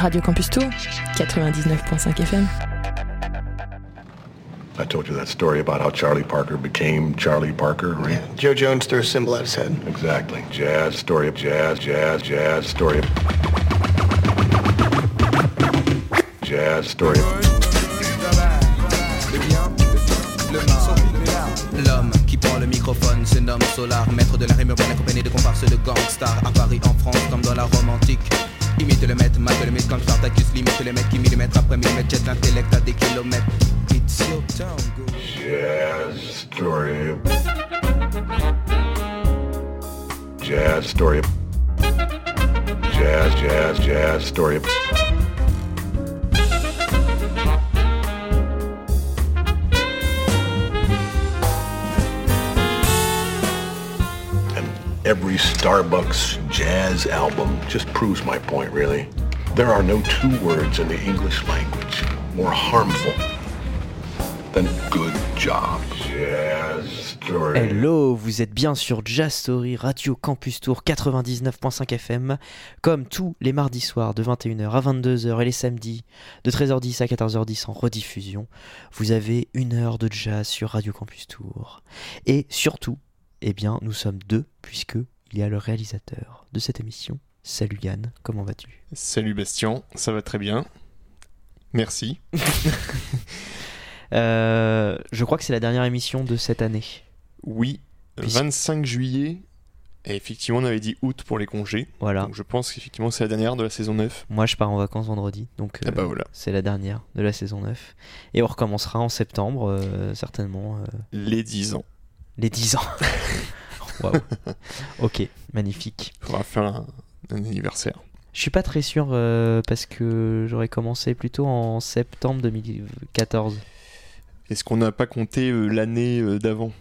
Radio Campus Tour, 99.5 FM. I told you that story about how Charlie Parker became Charlie Parker, right? Yeah, Joe Jones threw a symbol at his head. Exactly. Jazz, story of jazz, jazz, jazz, story of... Jazz, story of... L'homme qui prend le microphone se nomme Solar, maître de la rime urbaine accompagné de comparses de gangsters à Paris, en France, comme dans la Rome antique. Imite le maître, mate le comme Spartacus, limite les mecs qui millimètre après millimètre, jette l'intellect à des kilomètres. It's your town, go. Jazz, story. Jazz, story. Jazz, jazz, jazz, story every Starbucks jazz album just proves my point, really. There are no two words in the English language more harmful than good job. Hello, vous êtes bien sur Jazz Story Radio Campus Tour 99.5 FM, comme tous les mardis soirs de 21h à 22h et les samedis de 13h10 à 14h10 en rediffusion. Vous avez une heure de jazz sur Radio Campus Tour. Et surtout, eh bien, nous sommes deux, puisque il y a le réalisateur de cette émission. Salut Yann, comment vas-tu? Salut Bastien, ça va très bien. Merci. Euh, Je crois que c'est la dernière émission de cette année. Oui, Puisque- 25 juillet. Et effectivement, on avait dit août pour les congés. Voilà. Donc je pense qu'effectivement, c'est la dernière de la saison 9. Moi, je pars en vacances vendredi, donc Ah bah voilà. c'est la dernière de la saison 9. Et on recommencera en septembre, euh, certainement, euh, Les 10 ans. Les 10 ans. Waouh. Ok, magnifique. Faudra faire un, un anniversaire. Je suis pas très sûr euh, parce que j'aurais commencé plutôt en septembre 2014. Est-ce qu'on n'a pas compté euh, l'année euh, d'avant?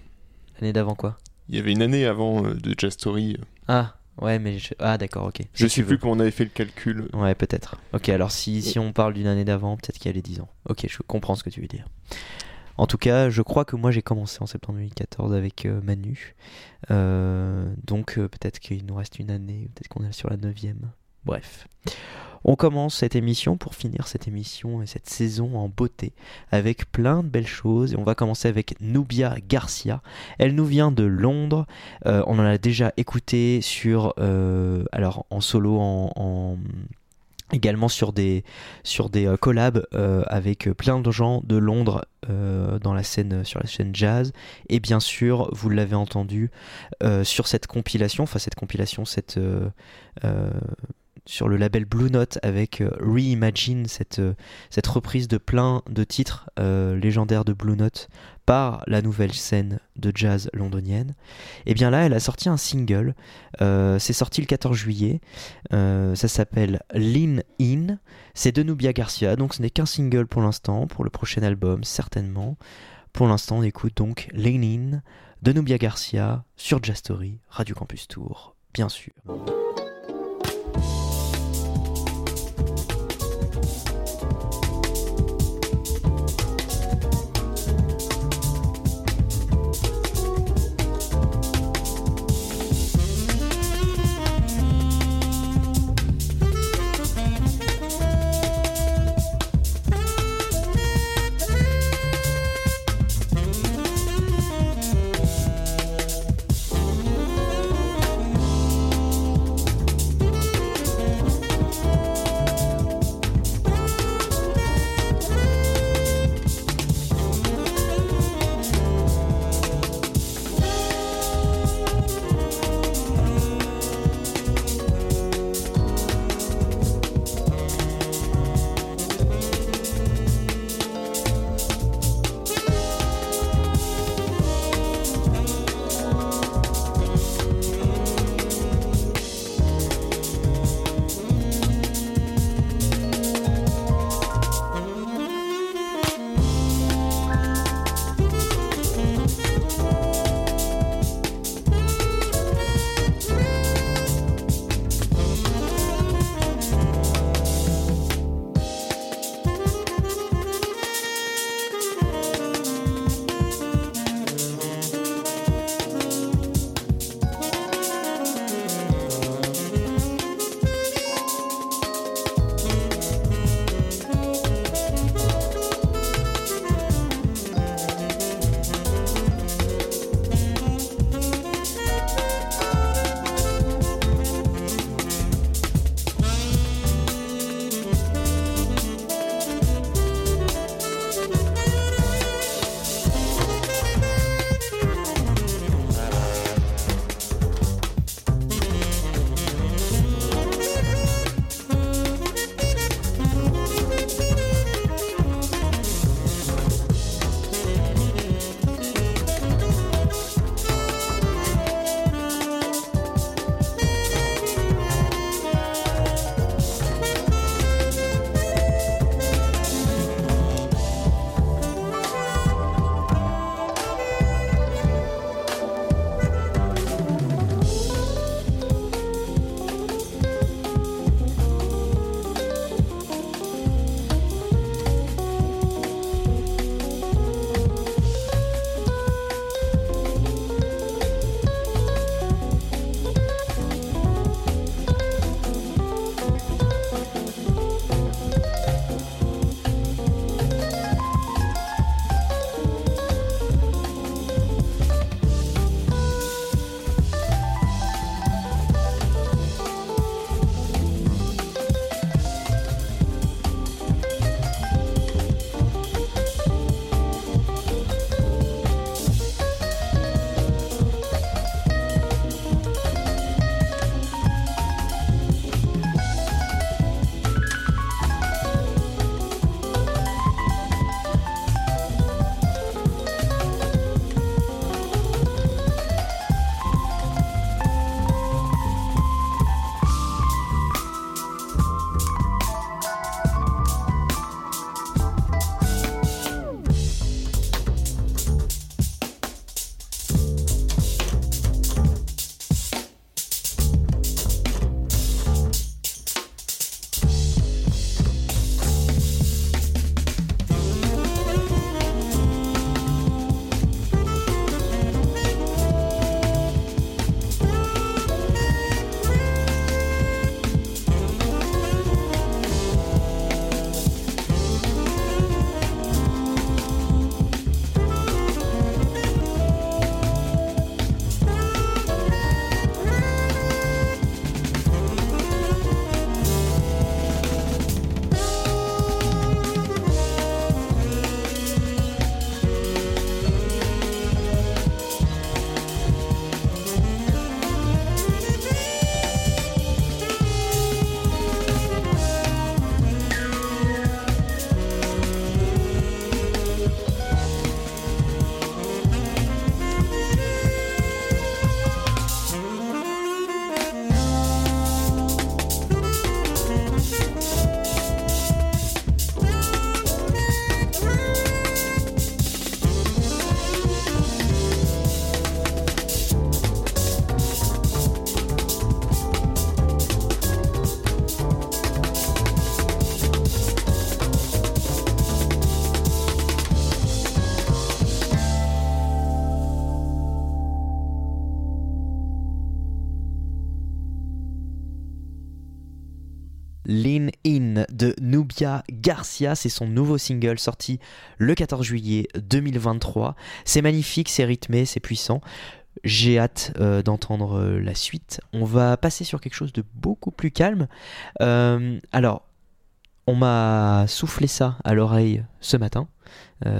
L'année d'avant quoi? Il y avait une année avant de Jazz Story. Ah, ouais, mais je... Ah, d'accord, ok. Je Si sais tu plus comment on avait fait le calcul. Ouais, peut-être. Ok, alors si, si on parle d'une année d'avant, peut-être qu'il y a les 10 ans. Ok, je comprends ce que tu veux dire. En tout cas, je crois que moi j'ai commencé en septembre 2014 avec euh, Manu. Euh, donc euh, peut-être qu'il nous reste une année, peut-être qu'on est sur la 9 Bref. On commence cette émission pour finir cette émission et cette saison en beauté avec plein de belles choses. Et on va commencer avec Nubia Garcia. Elle nous vient de Londres. On en a déjà écouté sur, alors en solo, en, en- également sur des collabs avec plein de gens de Londres euh, dans la scène sur la scène jazz. Et bien sûr vous l'avez entendu euh, sur cette compilation enfin cette compilation cette euh, euh, sur le label Blue Note avec euh, Reimagine, cette, euh, cette reprise de plein de titres euh, légendaires de Blue Note par la nouvelle scène de jazz londonienne. Et bien là, elle a sorti un single. C'est sorti le 14 juillet. Ça s'appelle Lean In. C'est de Nubia Garcia, donc ce n'est qu'un single pour l'instant. Pour le prochain album, certainement. Pour l'instant, on écoute donc Lean In de Nubia Garcia sur Jazz Story, Radio Campus Tour, bien sûr. Garcia. C'est son nouveau single sorti le 14 juillet 2023. C'est magnifique, c'est rythmé, c'est puissant. J'ai hâte euh, d'entendre euh, la suite. On va passer sur quelque chose de beaucoup plus calme. Euh, alors, on m'a soufflé ça à l'oreille ce matin.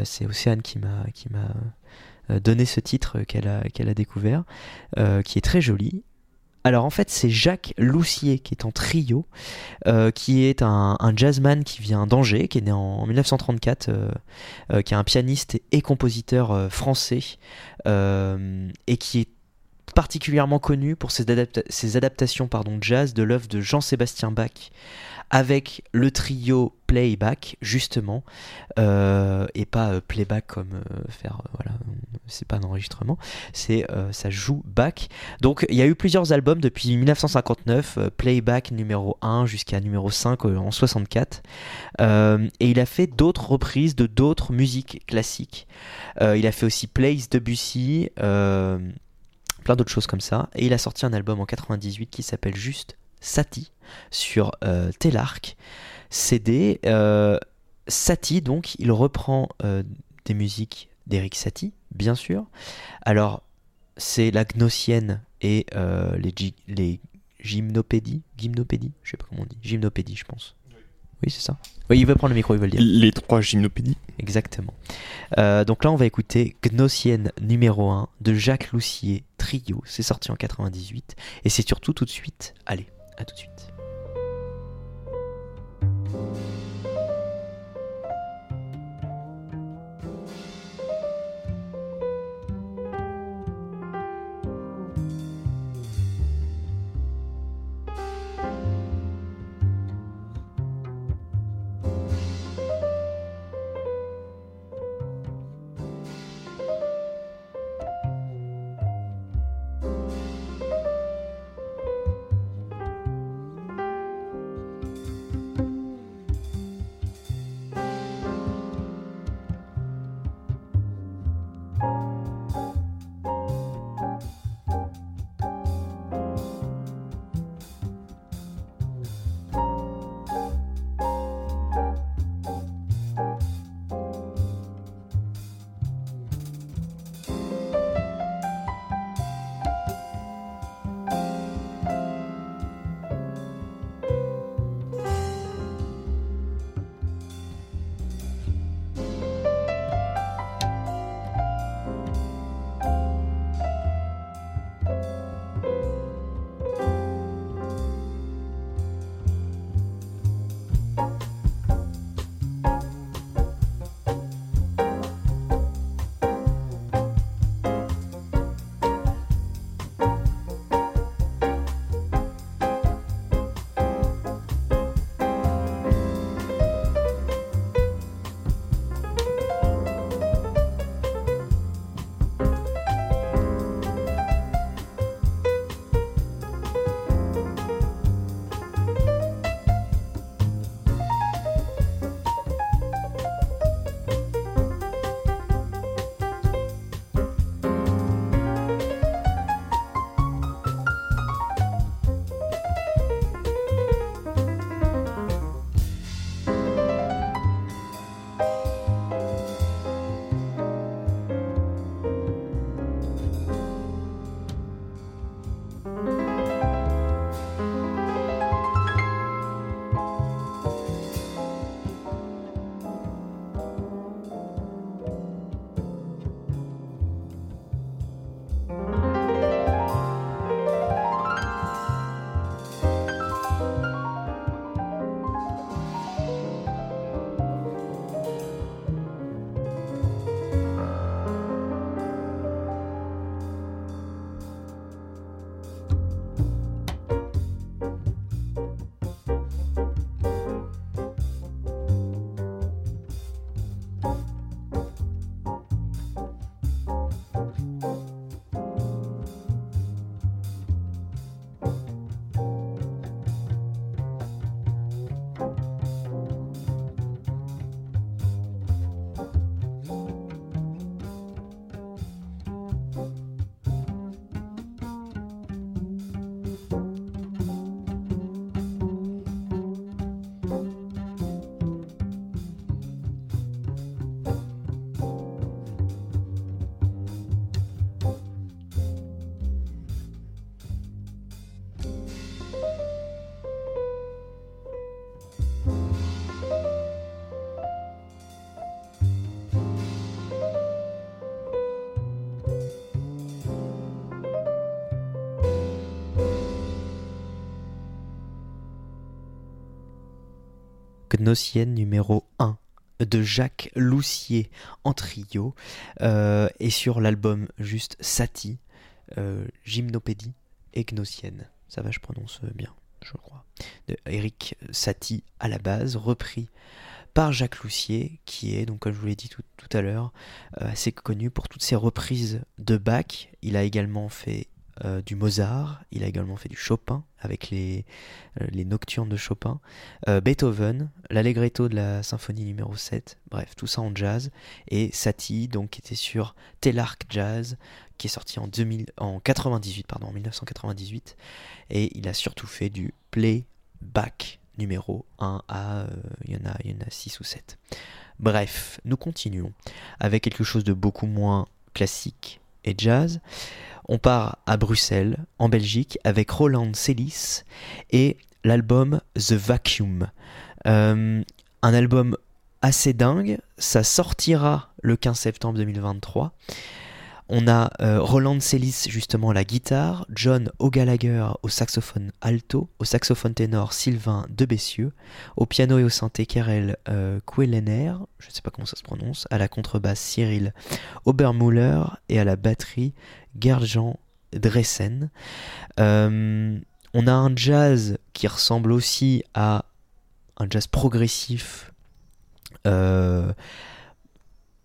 C'est Océane qui m'a donné ce titre qu'elle a découvert, qui est très joli. Alors en fait c'est Jacques Loussier qui est en trio, euh, qui est un, jazzman qui vient d'Angers, qui est né en, en 1934, euh, euh, qui est un pianiste et compositeur français, et qui est particulièrement connu pour ses, ses adaptations jazz de l'œuvre de Jean-Sébastien Bach avec le trio playback justement euh, et pas euh, playback comme euh, faire voilà c'est pas un enregistrement c'est ça joue back. Donc il y a eu plusieurs albums depuis 1959 euh, playback numéro 1 jusqu'à numéro 5 euh, en 64 Euh, et il a fait d'autres reprises de d'autres musiques classiques. Il a fait aussi Plays Debussy plein d'autres choses comme ça. Et il a sorti un album en 98 qui s'appelle juste Satie sur euh, Telarc CD. Euh, Satie, donc, il reprend euh, des musiques d'Eric Satie, bien sûr. Alors, c'est la gnossienne et euh, les, gymnopédies. Gymnopédies Je sais pas comment on dit. Gymnopédie, je pense. Oui, c'est ça. Oui, il veut prendre le micro, il veut le dire. Les trois gymnopédies. Exactement. Euh, donc là, on va écouter Gnossienne numéro 1 de Jacques Loussier Trio. C'est sorti en 98. Et c'est surtout tout de suite. Allez, à tout de suite. Gnossienne numéro 1 de Jacques Loussier en trio euh, et sur l'album juste Sati, euh, Gymnopédie et Gnossienne. Ça va, je prononce bien, je crois. De Eric Satie à la base, repris par Jacques Loussier, qui est, donc comme je vous l'ai dit tout, tout à l'heure, euh, assez connu pour toutes ses reprises de Bach. Il a également fait euh, du Mozart, il a également fait du Chopin avec les, euh, les nocturnes de Chopin, euh, Beethoven, l'allegretto de la symphonie numéro 7, bref, tout ça en jazz, et Satie, donc qui était sur Telarc Jazz, qui est sorti en, 2000, en 98, pardon, en 1998, et il a surtout fait du playback numéro 1 à, il y en a, il y en a 6 ou 7. Bref, nous continuons avec quelque chose de beaucoup moins classique et jazz. On part à Bruxelles, en Belgique, avec Roland Celis et l'album The Vacuum. Euh, un album assez dingue, ça sortira le 15 septembre 2023. On a euh, Roland Celis justement à la guitare, John O'Gallagher au saxophone alto, au saxophone ténor Sylvain Debessieux, au piano et au synthé Karel euh, je ne sais pas comment ça se prononce, à la contrebasse Cyril Obermuller et à la batterie Gerjan Dressen. Euh, on a un jazz qui ressemble aussi à un jazz progressif, euh,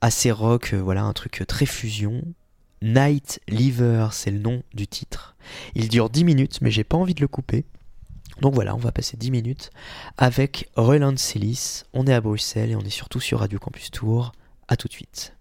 assez rock, euh, voilà, un truc très fusion. Night Liver, c'est le nom du titre. Il dure 10 minutes, mais j'ai pas envie de le couper. Donc voilà, on va passer 10 minutes avec Roland Celis. On est à Bruxelles et on est surtout sur Radio Campus Tour. A tout de suite.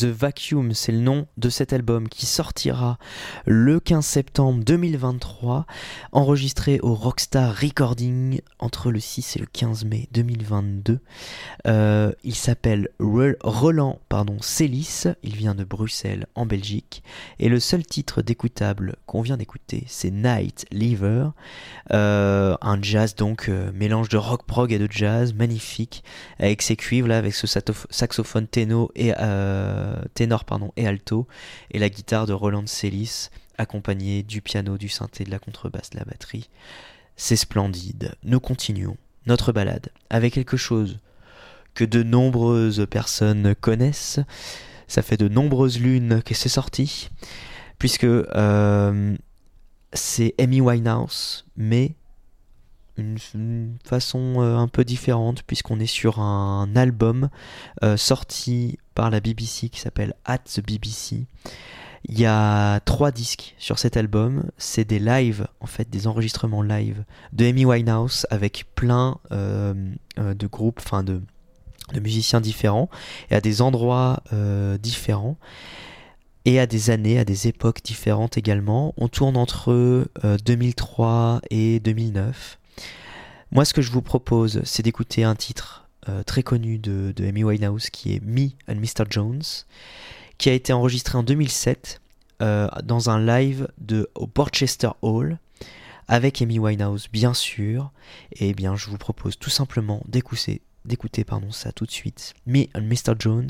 The Vacuum, c'est le nom de cet album qui sortira le 15 septembre 2023, enregistré au Rockstar Recording entre le 6 et le 15 mai 2022. Euh, il s'appelle Roland pardon, Célis, il vient de Bruxelles en Belgique, et le seul titre d'écoutable qu'on vient d'écouter, c'est Night Lever, euh, un jazz donc euh, mélange de rock prog et de jazz, magnifique, avec ses cuivres là, avec ce saxophone téno et ténor pardon, et alto, et la guitare de Roland Celis, accompagnée du piano, du synthé, de la contrebasse, de la batterie. C'est splendide. Nous continuons notre balade avec quelque chose que de nombreuses personnes connaissent. Ça fait de nombreuses lunes que c'est sorti, puisque euh, c'est Amy Winehouse, mais une, façon euh, un peu différente puisqu'on est sur un album euh, sorti par la BBC qui s'appelle At the BBC. Il y a trois disques sur cet album. C'est des lives, en fait, des enregistrements live de Amy Winehouse avec plein euh, de groupes, enfin de, de, musiciens différents et à des endroits différents et à des années, à des époques différentes également. On tourne entre 2003 et 2009. Moi, ce que je vous propose, c'est d'écouter un titre euh, très connu de, Amy Winehouse qui est Me and Mr. Jones, qui a été enregistré en 2007 euh, dans un live au Portchester Hall avec Amy Winehouse, bien sûr. Et eh bien, je vous propose tout simplement d'écouter, d'écouter pardon, ça tout de suite. Me and Mr. Jones,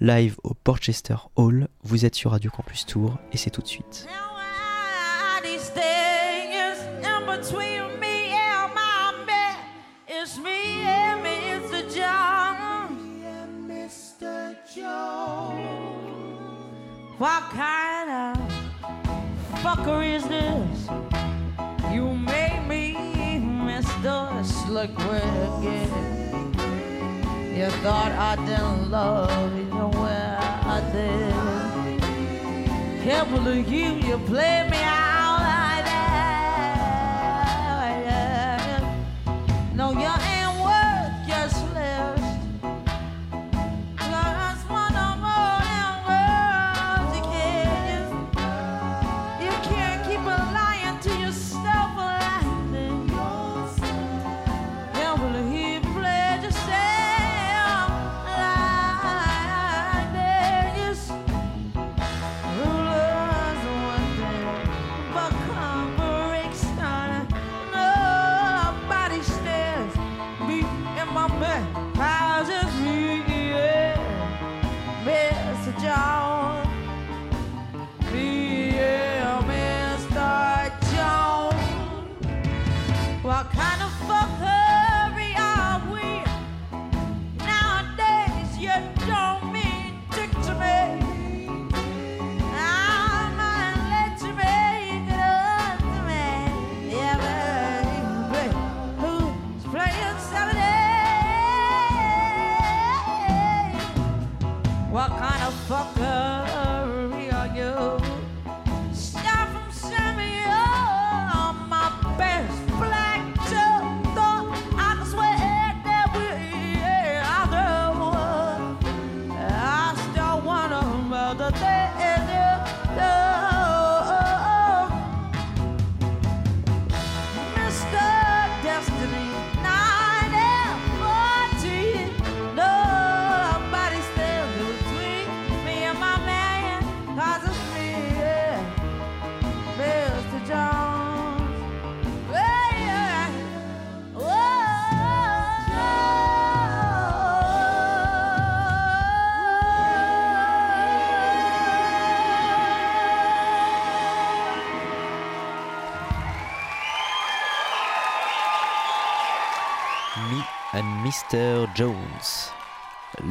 live au Portchester Hall. Vous êtes sur Radio Campus Tour et c'est tout de suite. What kind of fucker is this? You made me miss Mr. Slick Rick. You thought I didn't love you the way I did. Can't believe you, you played me out. Mr.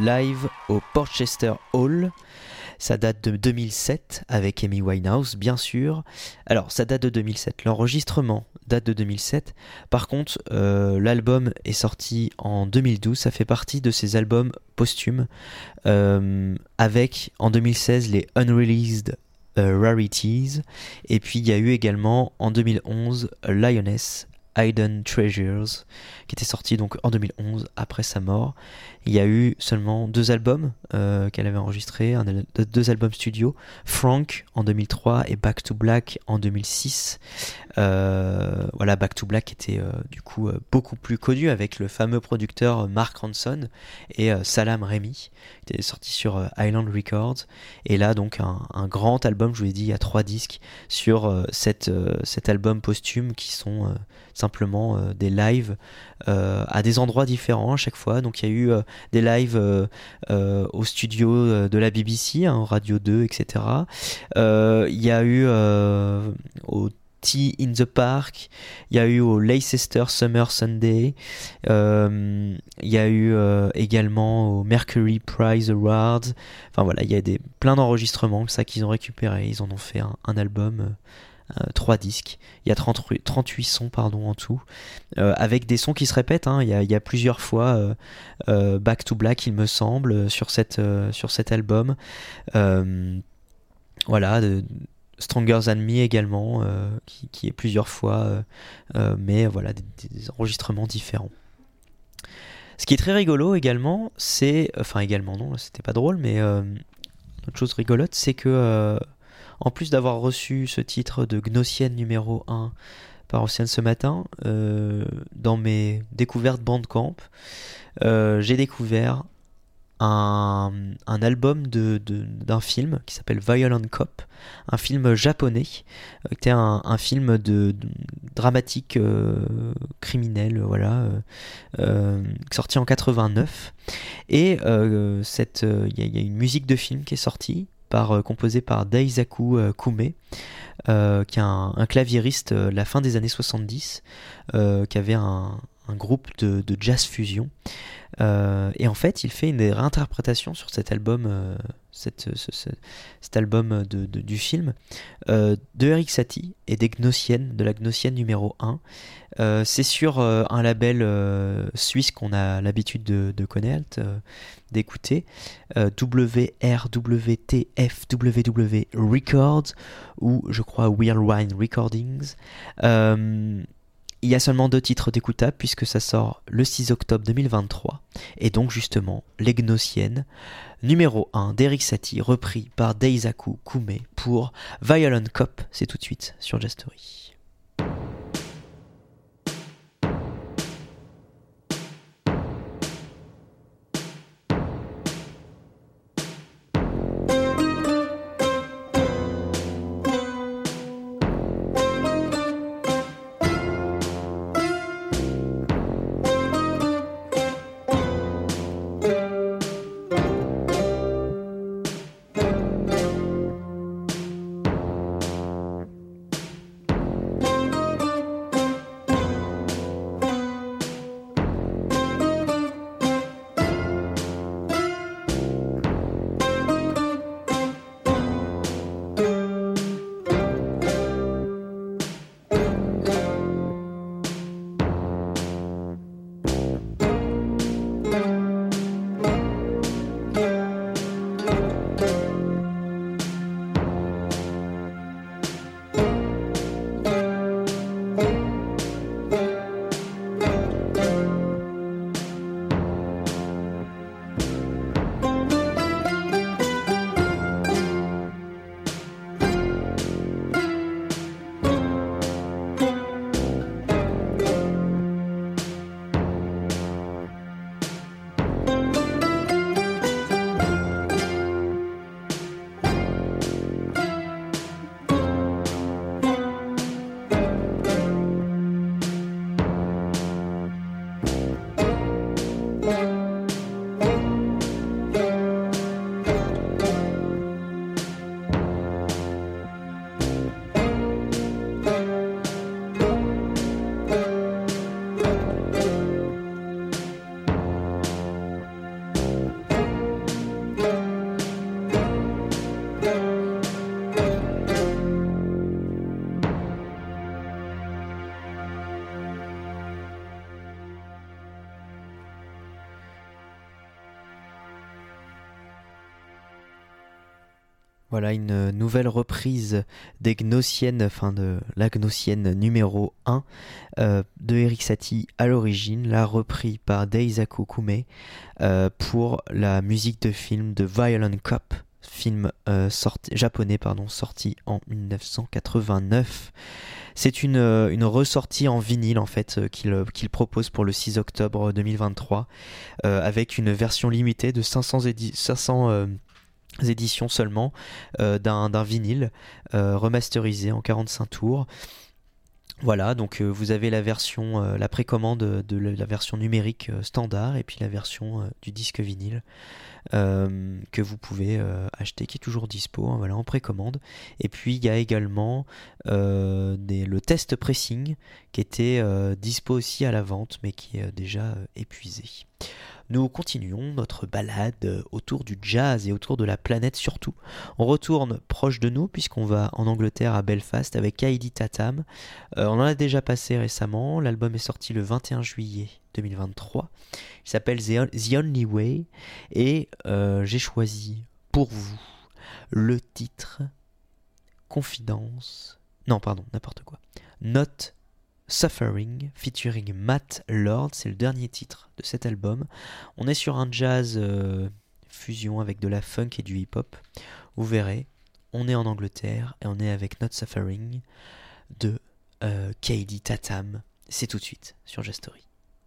live au Portchester Hall. Ça date de 2007 avec Amy Winehouse, bien sûr. Alors, ça date de 2007. L'enregistrement date de 2007. Par contre, euh, l'album est sorti en 2012. Ça fait partie de ces albums posthumes euh, avec en 2016 les Unreleased euh, Rarities. Et puis, il y a eu également en 2011 Lioness Hidden Treasures, qui était sorti donc en 2011 après sa mort. Il y a eu seulement deux albums euh, qu'elle avait enregistrés, deux albums studio, Frank en 2003 et Back to Black en 2006. Euh, Back to Black était euh, du coup beaucoup plus connu avec le fameux producteur Mark Ronson et Salam Remy, sorti sur Island Records. Et là donc un, grand album, je vous ai dit, il y a trois disques sur cette, cet album posthume qui sont simplement des lives à des endroits différents à chaque fois. Donc il y a eu des lives euh, euh, au studio euh, de la BBC, hein, Radio 2, etc. Il y a eu au Tea in the Park, il y a eu au Leicester Summer Sunday, il y a eu également au Mercury Prize Awards. Enfin voilà, il y a des, plein d'enregistrements ça qu'ils ont récupéré. Ils en ont fait un album 3 euh, disques. Il y a 30, 38 sons pardon, en tout, euh, avec des sons qui se répètent. Hein. Il, y a, plusieurs fois euh, Back to Black, il me semble, sur, cette, sur cet album. voilà, de, Stronger Than Me également, qui, est plusieurs fois, mais voilà, des, enregistrements différents. Ce qui est très rigolo également, c'est. Enfin, également, non, c'était pas drôle, mais. autre chose rigolote, c'est que en plus d'avoir reçu ce titre de Gnossienne numéro 1 par Océane ce matin, euh, dans mes découvertes Bandcamp, euh, j'ai découvert un, album d'un de, film qui s'appelle Violent Cop, un film japonais, euh, qui était un, film de, dramatique criminel, voilà, sorti en 89. Et il y, a une musique de film qui est sortie euh, composé par Daisaku euh, Kume, euh, qui est un, un claviériste la fin des années 70, qui avait un, groupe de, jazz fusion. et en fait, il fait une réinterprétation sur cet album, cet album du film, de Eric Satie et des Gnossiennes, de la Gnossienne numéro 1. c'est sur un label suisse qu'on a l'habitude de, connaître, d'écouter, WRWTFWW Records, ou je crois Whirlwind Recordings. Il y a seulement deux titres d'écoutable puisque ça sort le 6 octobre 2023. Et donc justement, Les Gnossiennes, numéro 1 d'Eric Satie, repris par Deisaku Kume pour Violent Cop. C'est tout de suite sur Jastory. Voilà une nouvelle reprise des Gnossiennes, enfin de la Gnossienne numéro 1 euh, de Eric Satie à l'origine, la reprise par Deisaku Kume euh, pour la musique de film de Violent Cop, film euh, sorti, japonais pardon, sorti en 1989. C'est une, une ressortie en vinyle en fait qu'il propose pour le 6 octobre 2023 avec une version limitée de 500, 500 éditions seulement euh, d'un vinyle euh, remasterisé en 45 tours. Voilà, donc euh, vous avez la version, la précommande de la version numérique standard et puis la version du disque vinyle que vous pouvez acheter, qui est toujours dispo, hein, voilà, en précommande. Et puis il y a également le test pressing qui était dispo aussi à la vente, mais qui est déjà épuisé. Nous continuons notre balade autour du jazz et autour de la planète surtout. On retourne proche de nous puisqu'on va en Angleterre à Belfast avec Kaidi Tatam. Euh, on en a déjà passé récemment, l'album est sorti le 21 juillet 2023. Il s'appelle The Only Way et euh, j'ai choisi pour vous le titre Confidence. Non, pardon, n'importe quoi. Note Suffering featuring Matt Lord, c'est le dernier titre de cet album. On est sur un jazz euh, fusion avec de la funk et du hip-hop. Vous verrez, on est en Angleterre et on est avec Not Suffering de euh, Katie Tatam. C'est tout de suite sur Jastory.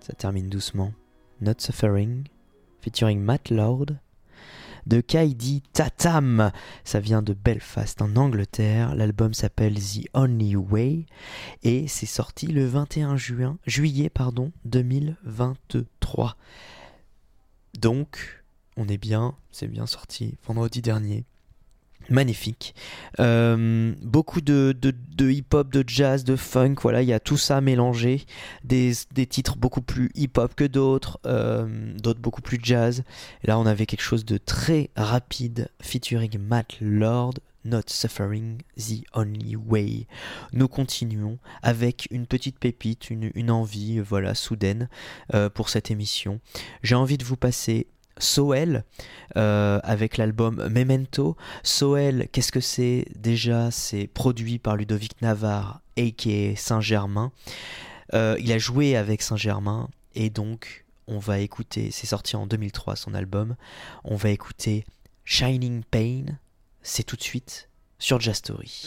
Ça termine doucement. Not Suffering, featuring Matt Lord, de Kaidi Tatam. Ça vient de Belfast en Angleterre. L'album s'appelle The Only Way et c'est sorti le 21 juin, juillet pardon, 2023. Donc, on est bien, c'est bien sorti vendredi dernier. Magnifique. Euh, beaucoup de, de, hip-hop, de jazz, de funk, voilà, il y a tout ça mélangé. Des, des titres beaucoup plus hip-hop que d'autres, euh, d'autres beaucoup plus jazz. Là, on avait quelque chose de très rapide, featuring Matt Lord, Not Suffering, The Only Way. Nous continuons avec une petite pépite, une, une envie, voilà, soudaine euh, pour cette émission. J'ai envie de vous passer Soel euh, avec l'album Memento. Soel, qu'est-ce que c'est Déjà, c'est produit par Ludovic Navarre, a.k.a. Saint-Germain. Euh, il a joué avec Saint-Germain et donc on va écouter, c'est sorti en 2003 son album, on va écouter Shining Pain, c'est tout de suite sur Jazz Story.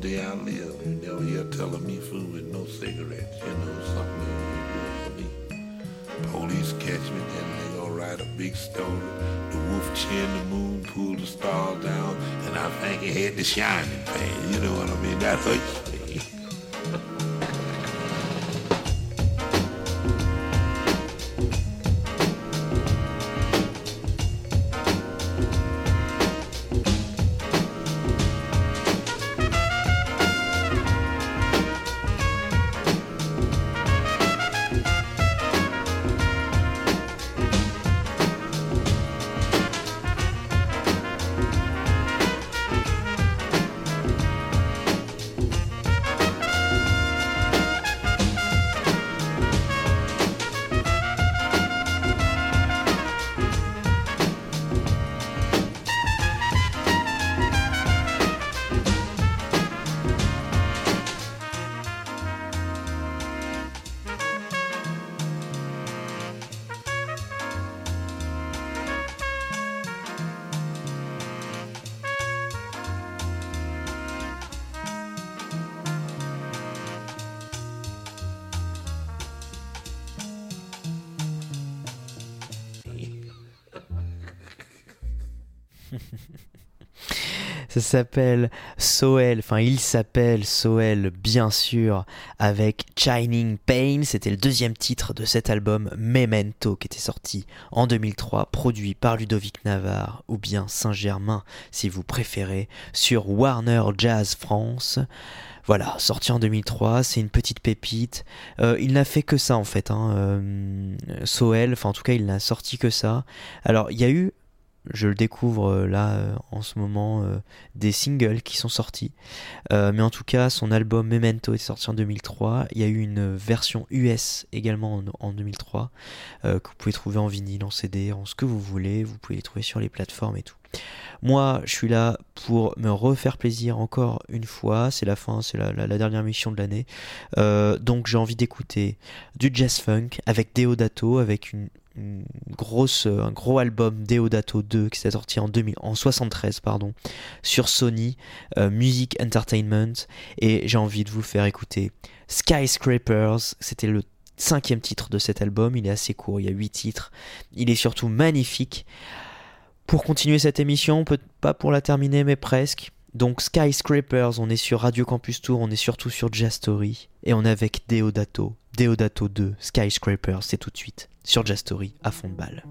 Day I live, you never hear telling me food with no cigarettes. You know, something ain't good for me. Police catch me, then they gonna write a big story. The wolf chin the moon, pulled the stars down, and I think it had the shining pain. You know what I mean? That hurts Ça s'appelle Soel, enfin il s'appelle Soel bien sûr, avec Shining Pain, c'était le deuxième titre de cet album Memento qui était sorti en 2003, produit par Ludovic Navarre ou bien Saint-Germain si vous préférez, sur Warner Jazz France. Voilà, sorti en 2003, c'est une petite pépite. Euh, il n'a fait que ça en fait, hein, euh, Soel, enfin en tout cas il n'a sorti que ça. Alors il y a eu je le découvre euh, là euh, en ce moment euh, des singles qui sont sortis. mais en tout cas, son album Memento est sorti en 2003. Il y a eu une version US également en, 2003 que vous pouvez trouver en vinyle, en CD, en ce que vous voulez. Vous pouvez les trouver sur les plateformes et tout. Moi, je suis là pour me refaire plaisir encore une fois. C'est la fin, c'est la, la, dernière mission de l'année. donc j'ai envie d'écouter du jazz funk avec Deodato, avec une, grosse, euh, un gros album Deodato 2 qui s'est sorti en, 2000, en 73 pardon, sur Sony euh, Music Entertainment. Et j'ai envie de vous faire écouter Skyscrapers, c'était le cinquième titre de cet album, il est assez court, il y a huit titres, il est surtout magnifique. Pour continuer cette émission, peut pas pour la terminer mais presque, donc Skyscrapers, on est sur Radio Campus Tour, on est surtout sur Jazz Story et on est avec Deodato, Deodato 2, Skyscrapers, c'est tout de suite sur Jazz Story à fond de balle.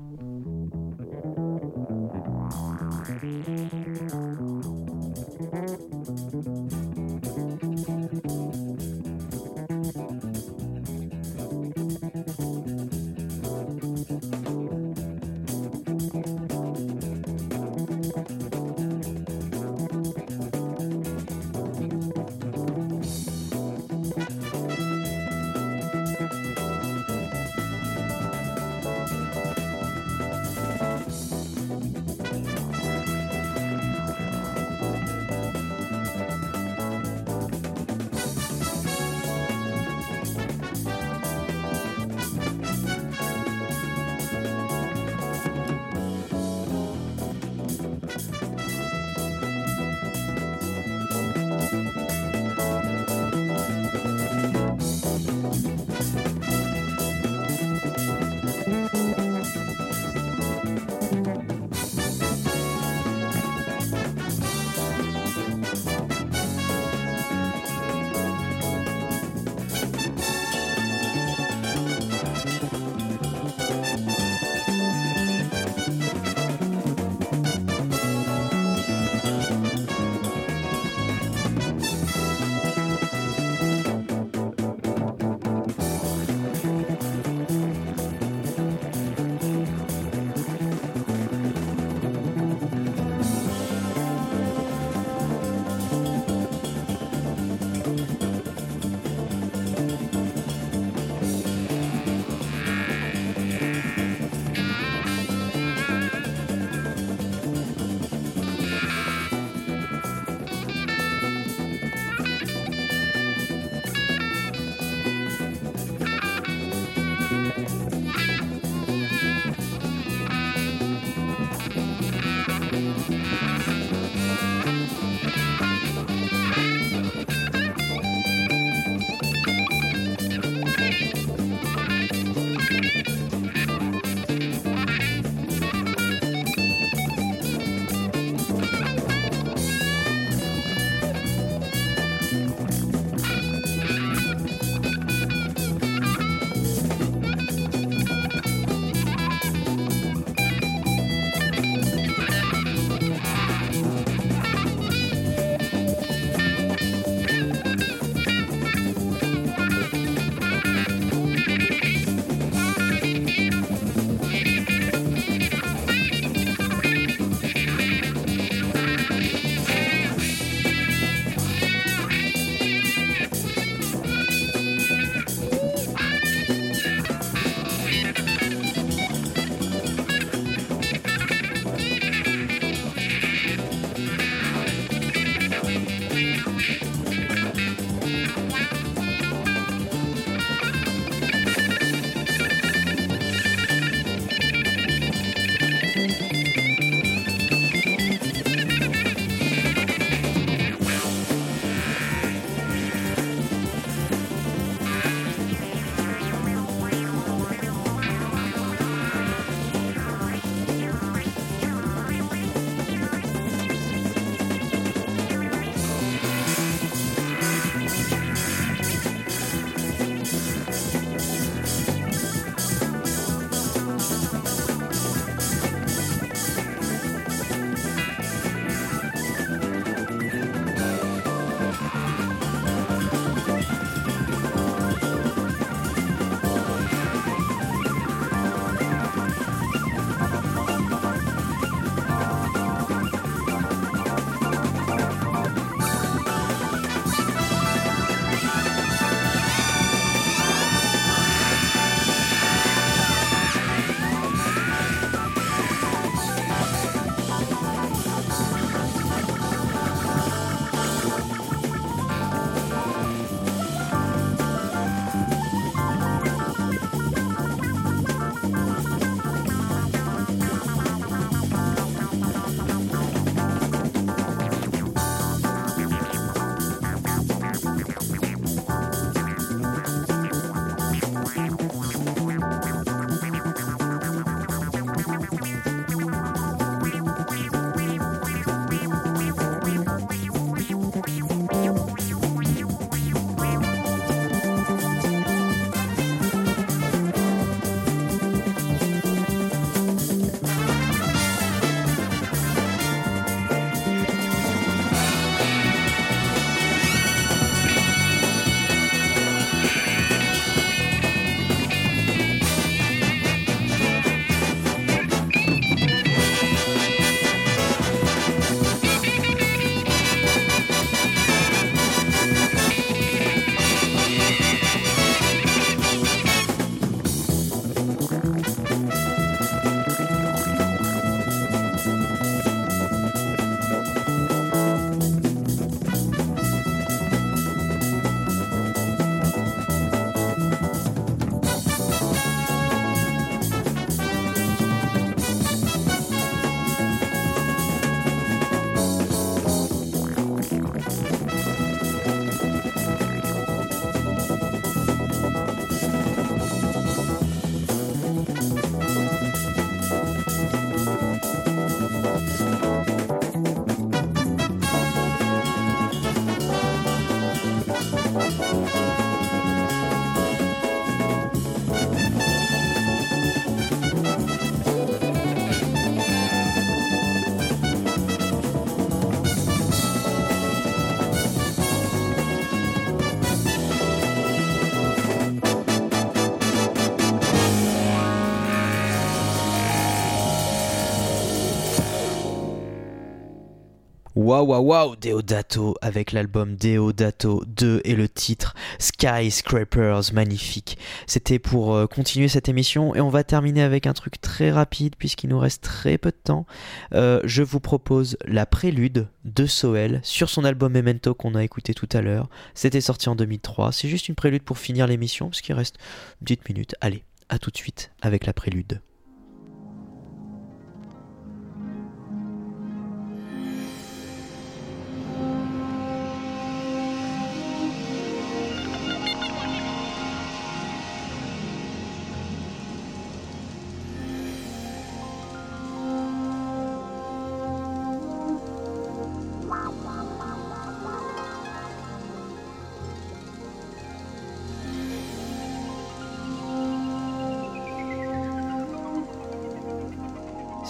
Waouh waouh waouh Deodato avec l'album Deodato 2 et le titre Skyscrapers, magnifique. C'était pour euh, continuer cette émission et on va terminer avec un truc très rapide puisqu'il nous reste très peu de temps. Euh, je vous propose la prélude de Soel sur son album Memento qu'on a écouté tout à l'heure. C'était sorti en 2003. C'est juste une prélude pour finir l'émission parce qu'il reste une petite minute. Allez, à tout de suite avec la prélude.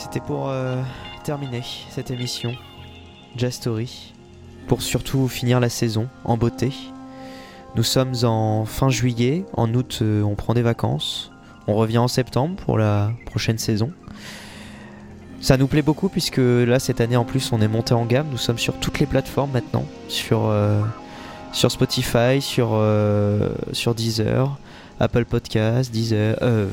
C'était pour euh, terminer cette émission. Jazz Story, pour surtout finir la saison en beauté. Nous sommes en fin juillet, en août euh, on prend des vacances, on revient en septembre pour la prochaine saison. Ça nous plaît beaucoup puisque là cette année en plus on est monté en gamme, nous sommes sur toutes les plateformes maintenant, sur, euh, sur Spotify, sur, sur Deezer, Apple Podcast, Deezer, euh,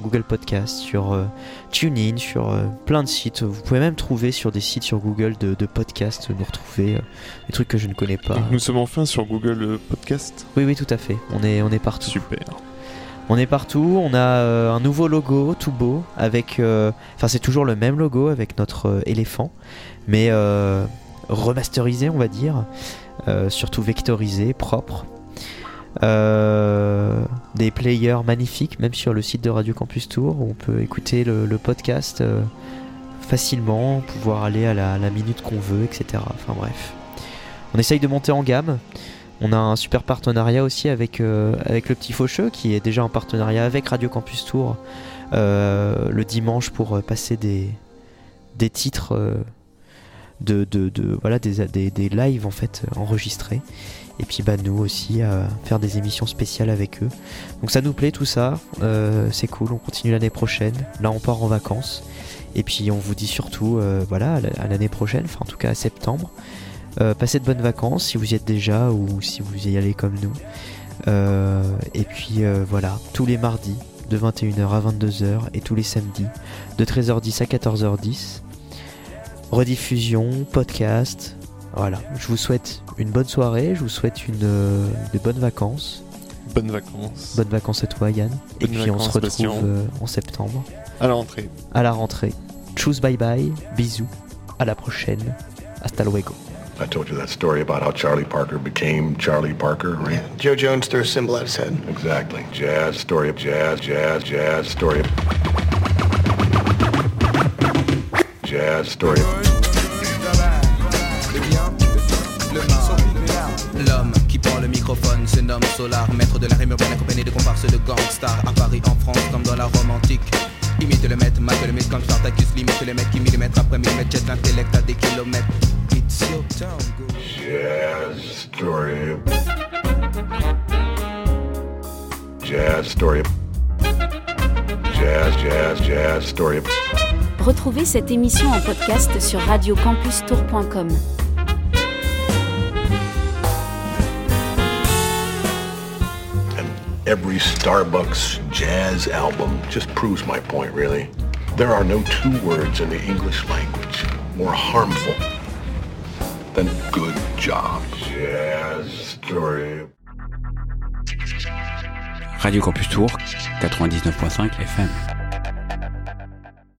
Google Podcast, sur euh, TuneIn, sur euh, plein de sites. Vous pouvez même trouver sur des sites sur Google de, de podcasts, nous retrouver des trucs que je ne connais pas. Donc nous sommes enfin sur Google Podcast. Oui, oui, tout à fait. On est, on est partout. Super. On est partout. On a un nouveau logo tout beau avec. Enfin, c'est toujours le même logo avec notre éléphant, mais remasterisé, on va dire. Surtout vectorisé, propre. Euh, des players magnifiques, même sur le site de Radio Campus Tour, où on peut écouter le, podcast euh, facilement, pouvoir aller à la, minute qu'on veut, etc. Enfin bref. On essaye de monter en gamme. On a un super partenariat aussi avec, euh, le Petit Faucheux, qui est déjà en partenariat avec Radio Campus Tour le dimanche pour passer des, titres voilà, des, des, des lives en fait enregistrés. Et puis bah, nous aussi à faire des émissions spéciales avec eux. Donc ça nous plaît tout ça, euh, c'est cool, on continue l'année prochaine. Là on part en vacances. Et puis on vous dit surtout euh, voilà, à la- à l'année prochaine, enfin en tout cas à septembre. Euh, passez de bonnes vacances si vous y êtes déjà ou si vous y allez comme nous. Et puis voilà, tous les mardis de 21h à 22h et tous les samedis de 13h10 à 14h10. Rediffusion, podcast. Voilà, je vous souhaite une bonne soirée, je vous souhaite une, euh, de bonnes vacances. Bonnes vacances. Bonnes vacances à toi Yann. et puis on se retrouve euh, en septembre À la rentrée. à la rentrée. Tchuss bye bye, bisous, à la prochaine, hasta luego. I told you that story about how Charlie Parker became Charlie Parker, right? Joe Jones threw a symbol at his head. Exactly. Jazz, story of jazz, jazz, jazz, story of... Jazz, story of... nomme Solar, maître de la rime urbaine accompagné de comparses de gangsters à Paris, en France, comme dans la Rome antique. Imite le maître, mate le mythe comme Spartacus, limite les mecs qui millimètre après millimètre, jette l'intellect à des kilomètres. It's your town, go. Jazz, story. Jazz, story. Jazz, jazz, jazz, story. Retrouvez cette émission en podcast sur radiocampustour.com. every Starbucks jazz album just proves my point, really. There are no two words in the English language more harmful than good job. Jazz story. Radio Campus Tour, 99.5 FM.